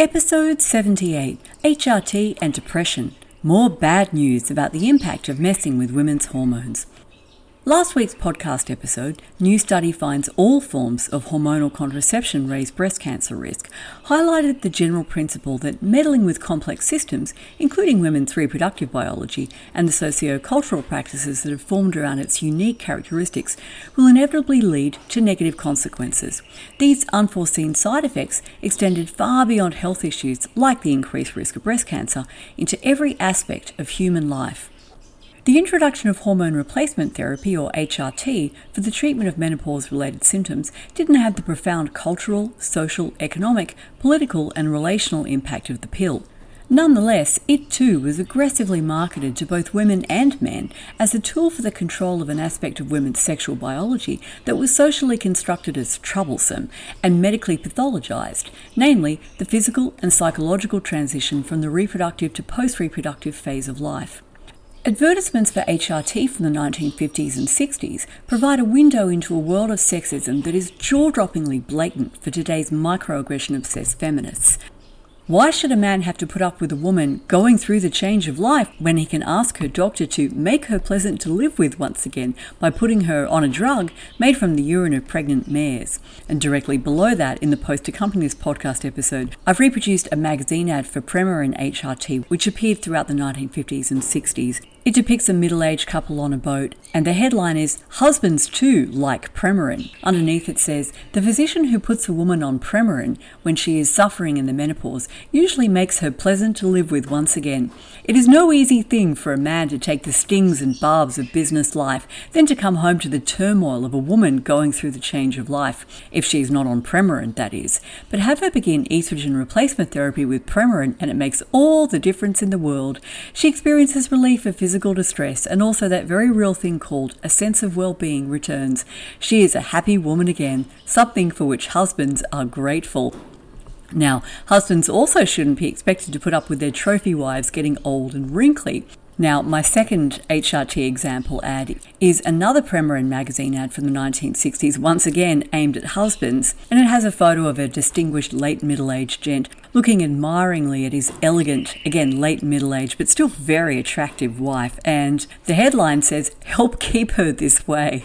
Episode 78 HRT and Depression. More bad news about the impact of messing with women's hormones. Last week's podcast episode, New Study Finds All Forms of Hormonal Contraception Raise Breast Cancer Risk, highlighted the general principle that meddling with complex systems, including women's reproductive biology and the socio-cultural practices that have formed around its unique characteristics, will inevitably lead to negative consequences. These unforeseen side effects extended far beyond health issues like the increased risk of breast cancer into every aspect of human life. The introduction of hormone replacement therapy, or HRT, for the treatment of menopause related symptoms didn't have the profound cultural, social, economic, political, and relational impact of the pill. Nonetheless, it too was aggressively marketed to both women and men as a tool for the control of an aspect of women's sexual biology that was socially constructed as troublesome and medically pathologized, namely the physical and psychological transition from the reproductive to post reproductive phase of life. Advertisements for HRT from the 1950s and 60s provide a window into a world of sexism that is jaw droppingly blatant for today's microaggression obsessed feminists. Why should a man have to put up with a woman going through the change of life when he can ask her doctor to make her pleasant to live with once again by putting her on a drug made from the urine of pregnant mares? And directly below that, in the post accompanying this podcast episode, I've reproduced a magazine ad for Premarin HRT, which appeared throughout the 1950s and 60s. It depicts a middle aged couple on a boat, and the headline is Husbands Too Like Premarin. Underneath it says The physician who puts a woman on Premarin when she is suffering in the menopause usually makes her pleasant to live with once again. It is no easy thing for a man to take the stings and barbs of business life, then to come home to the turmoil of a woman going through the change of life, if she is not on Premarin, that is. But have her begin estrogen replacement therapy with Premarin, and it makes all the difference in the world. She experiences relief of physical physical distress and also that very real thing called a sense of well being returns. She is a happy woman again, something for which husbands are grateful. Now, husbands also shouldn't be expected to put up with their trophy wives getting old and wrinkly. Now, my second HRT example ad is another Premarin magazine ad from the 1960s, once again aimed at husbands, and it has a photo of a distinguished late middle aged gent looking admiringly at his elegant, again late middle aged, but still very attractive wife, and the headline says, Help keep her this way.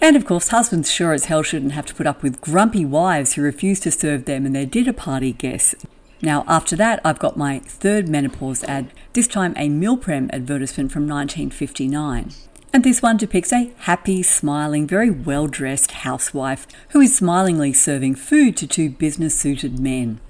And of course, husbands sure as hell shouldn't have to put up with grumpy wives who refuse to serve them and their dinner party guests. Now, after that, I've got my third menopause ad, this time a Milprem advertisement from 1959. And this one depicts a happy, smiling, very well dressed housewife who is smilingly serving food to two business suited men.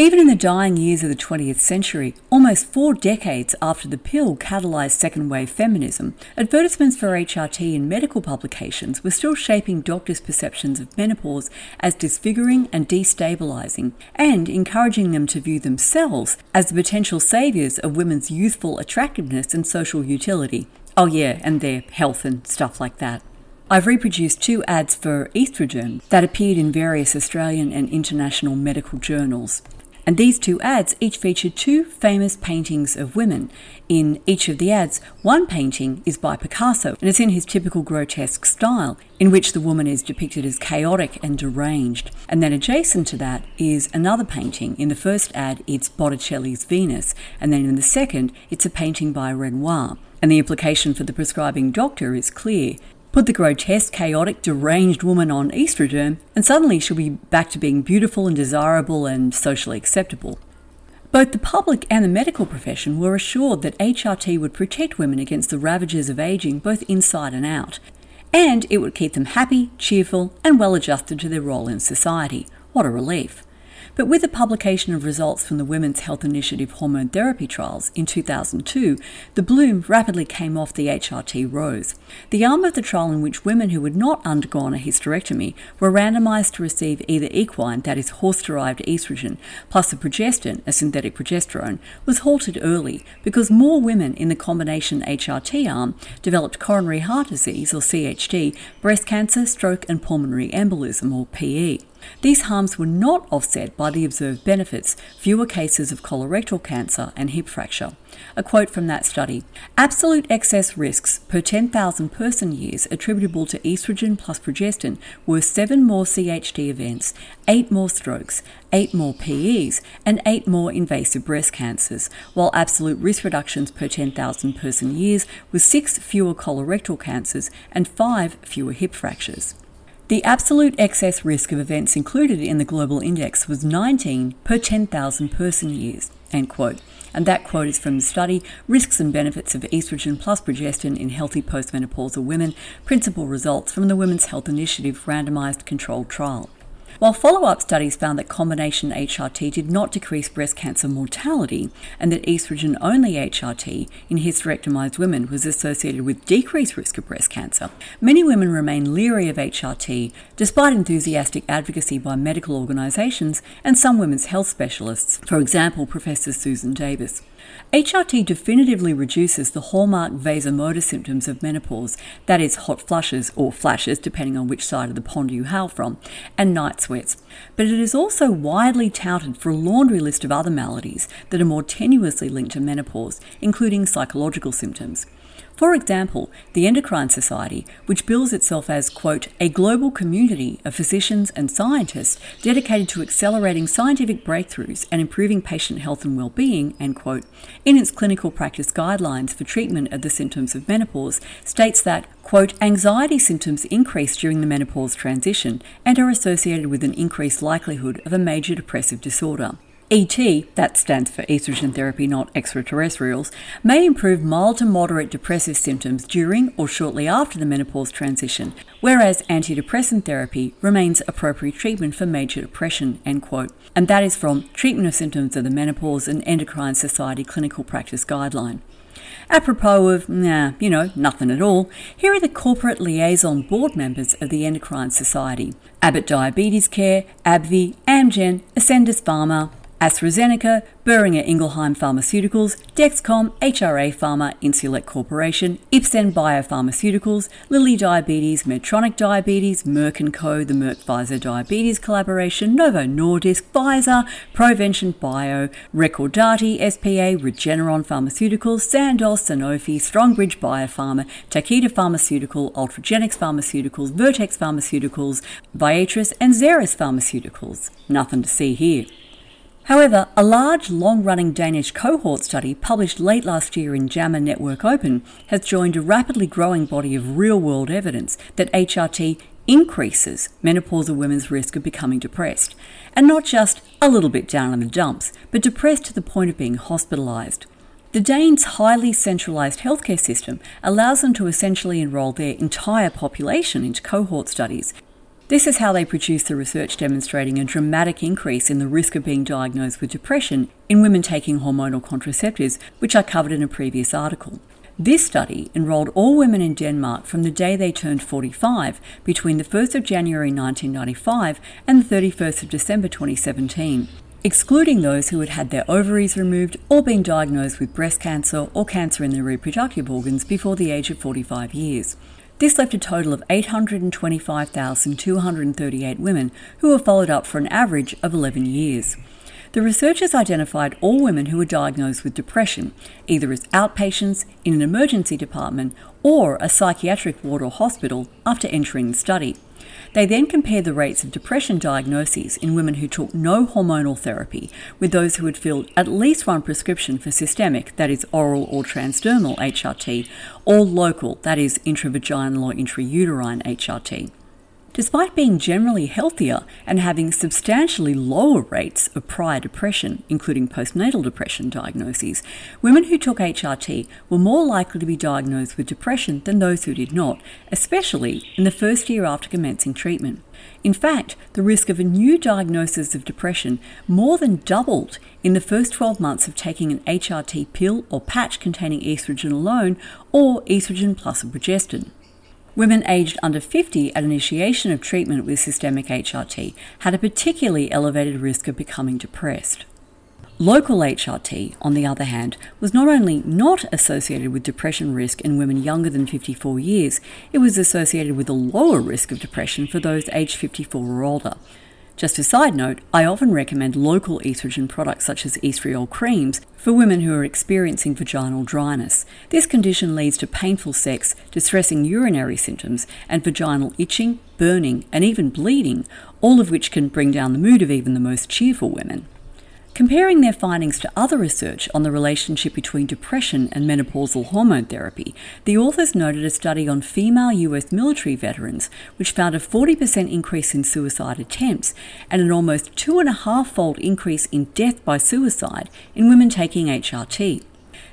Even in the dying years of the 20th century, almost four decades after the pill catalyzed second wave feminism, advertisements for HRT in medical publications were still shaping doctors' perceptions of menopause as disfiguring and destabilizing, and encouraging them to view themselves as the potential saviors of women's youthful attractiveness and social utility. Oh, yeah, and their health and stuff like that. I've reproduced two ads for estrogen that appeared in various Australian and international medical journals. And these two ads each feature two famous paintings of women. In each of the ads, one painting is by Picasso, and it's in his typical grotesque style, in which the woman is depicted as chaotic and deranged. And then adjacent to that is another painting. In the first ad, it's Botticelli's Venus, and then in the second, it's a painting by Renoir. And the implication for the prescribing doctor is clear. Put the grotesque, chaotic, deranged woman on Estraderm, and suddenly she'll be back to being beautiful and desirable and socially acceptable. Both the public and the medical profession were assured that HRT would protect women against the ravages of aging both inside and out, and it would keep them happy, cheerful, and well adjusted to their role in society. What a relief! But with the publication of results from the Women's Health Initiative hormone therapy trials in 2002, the bloom rapidly came off the HRT rose. The arm of the trial in which women who had not undergone a hysterectomy were randomized to receive either equine, that is, horse derived estrogen, plus a progestin, a synthetic progesterone, was halted early because more women in the combination HRT arm developed coronary heart disease, or CHD, breast cancer, stroke, and pulmonary embolism, or PE. These harms were not offset by the observed benefits fewer cases of colorectal cancer and hip fracture. A quote from that study Absolute excess risks per 10,000 person years attributable to estrogen plus progestin were 7 more CHD events, 8 more strokes, 8 more PEs, and 8 more invasive breast cancers, while absolute risk reductions per 10,000 person years were 6 fewer colorectal cancers and 5 fewer hip fractures. The absolute excess risk of events included in the global index was 19 per 10,000 person years. End quote. And that quote is from the study Risks and Benefits of Estrogen plus Progestin in Healthy Postmenopausal Women, principal results from the Women's Health Initiative randomized controlled trial. While follow up studies found that combination HRT did not decrease breast cancer mortality, and that estrogen only HRT in hysterectomized women was associated with decreased risk of breast cancer, many women remain leery of HRT despite enthusiastic advocacy by medical organisations and some women's health specialists, for example, Professor Susan Davis. HRT definitively reduces the hallmark vasomotor symptoms of menopause, that is, hot flushes or flashes, depending on which side of the pond you hail from, and night sweats. But it is also widely touted for a laundry list of other maladies that are more tenuously linked to menopause, including psychological symptoms. For example, the Endocrine Society, which bills itself as, quote, a global community of physicians and scientists dedicated to accelerating scientific breakthroughs and improving patient health and well-being, end quote, in its clinical practice guidelines for treatment of the symptoms of menopause, states that, quote, anxiety symptoms increase during the menopause transition and are associated with an increased likelihood of a major depressive disorder. ET, that stands for estrogen therapy, not extraterrestrials, may improve mild to moderate depressive symptoms during or shortly after the menopause transition, whereas antidepressant therapy remains appropriate treatment for major depression, end quote. And that is from Treatment of Symptoms of the Menopause and Endocrine Society Clinical Practice Guideline. Apropos of, nah, you know, nothing at all, here are the corporate liaison board members of the Endocrine Society Abbott Diabetes Care, AbbVie, Amgen, Ascendis Pharma, AstraZeneca, Boehringer Ingelheim Pharmaceuticals, Dexcom, HRA Pharma, Insulet Corporation, Ipsen Biopharmaceuticals, Lilly Diabetes, Medtronic Diabetes, Merck & Co., the Merck-Pfizer Diabetes Collaboration, Novo Nordisk, Pfizer, Provention Bio, Recordati, SPA, Regeneron Pharmaceuticals, Sandoz, Sanofi, Strongbridge Biopharma, Takeda Pharmaceutical, Ultragenyx Pharmaceuticals, Vertex Pharmaceuticals, Viatris, and Xeris Pharmaceuticals. Nothing to see here. However, a large, long running Danish cohort study published late last year in JAMA Network Open has joined a rapidly growing body of real world evidence that HRT increases menopausal women's risk of becoming depressed, and not just a little bit down in the dumps, but depressed to the point of being hospitalised. The Danes' highly centralised healthcare system allows them to essentially enrol their entire population into cohort studies this is how they produce the research demonstrating a dramatic increase in the risk of being diagnosed with depression in women taking hormonal contraceptives, which I covered in a previous article. This study enrolled all women in Denmark from the day they turned 45 between the 1st of January 1995 and the 31st of December 2017, excluding those who had had their ovaries removed or been diagnosed with breast cancer or cancer in their reproductive organs before the age of 45 years. This left a total of 825,238 women who were followed up for an average of 11 years. The researchers identified all women who were diagnosed with depression, either as outpatients in an emergency department or a psychiatric ward or hospital, after entering the study. They then compared the rates of depression diagnoses in women who took no hormonal therapy with those who had filled at least one prescription for systemic, that is, oral or transdermal HRT, or local, that is, intravaginal or intrauterine HRT. Despite being generally healthier and having substantially lower rates of prior depression, including postnatal depression diagnoses, women who took HRT were more likely to be diagnosed with depression than those who did not, especially in the first year after commencing treatment. In fact, the risk of a new diagnosis of depression more than doubled in the first 12 months of taking an HRT pill or patch containing estrogen alone or estrogen plus a progestin. Women aged under 50 at initiation of treatment with systemic HRT had a particularly elevated risk of becoming depressed. Local HRT, on the other hand, was not only not associated with depression risk in women younger than 54 years, it was associated with a lower risk of depression for those aged 54 or older. Just a side note, I often recommend local estrogen products such as estriol creams for women who are experiencing vaginal dryness. This condition leads to painful sex, distressing urinary symptoms, and vaginal itching, burning, and even bleeding, all of which can bring down the mood of even the most cheerful women. Comparing their findings to other research on the relationship between depression and menopausal hormone therapy, the authors noted a study on female US military veterans, which found a 40% increase in suicide attempts and an almost two and a half fold increase in death by suicide in women taking HRT.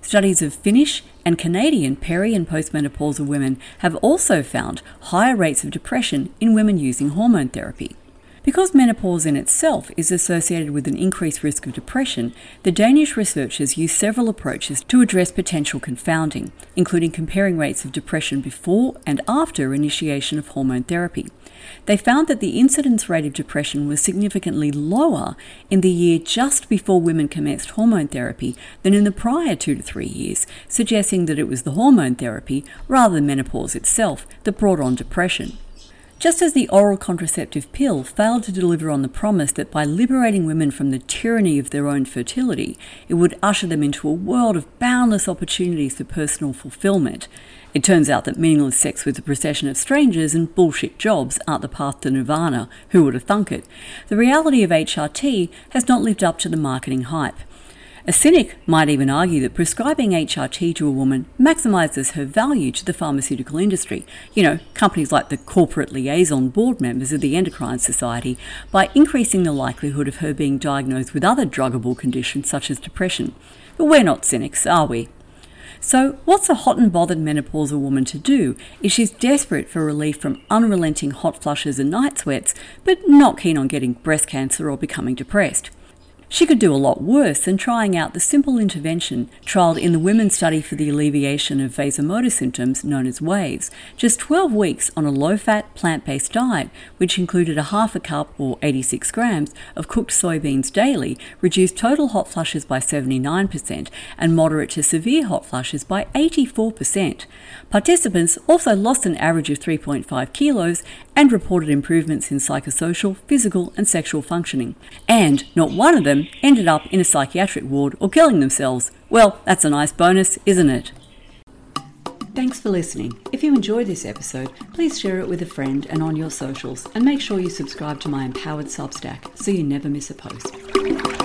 Studies of Finnish and Canadian peri and postmenopausal women have also found higher rates of depression in women using hormone therapy. Because menopause in itself is associated with an increased risk of depression, the Danish researchers used several approaches to address potential confounding, including comparing rates of depression before and after initiation of hormone therapy. They found that the incidence rate of depression was significantly lower in the year just before women commenced hormone therapy than in the prior two to three years, suggesting that it was the hormone therapy rather than menopause itself that brought on depression. Just as the oral contraceptive pill failed to deliver on the promise that by liberating women from the tyranny of their own fertility, it would usher them into a world of boundless opportunities for personal fulfillment, it turns out that meaningless sex with a procession of strangers and bullshit jobs aren't the path to nirvana. Who would have thunk it? The reality of HRT has not lived up to the marketing hype. A cynic might even argue that prescribing HRT to a woman maximizes her value to the pharmaceutical industry, you know, companies like the corporate liaison board members of the Endocrine Society, by increasing the likelihood of her being diagnosed with other druggable conditions such as depression. But we're not cynics, are we? So, what's a hot and bothered menopausal woman to do if she's desperate for relief from unrelenting hot flushes and night sweats, but not keen on getting breast cancer or becoming depressed? She could do a lot worse than trying out the simple intervention trialled in the women's study for the alleviation of vasomotor symptoms known as WAVES, just 12 weeks on a low fat, plant based diet, which included a half a cup or 86 grams of cooked soybeans daily, reduced total hot flushes by 79% and moderate to severe hot flushes by 84%. Participants also lost an average of 3.5 kilos and reported improvements in psychosocial, physical, and sexual functioning. And not one of them ended up in a psychiatric ward or killing themselves. Well, that's a nice bonus, isn't it? Thanks for listening. If you enjoyed this episode, please share it with a friend and on your socials, and make sure you subscribe to my empowered Substack so you never miss a post.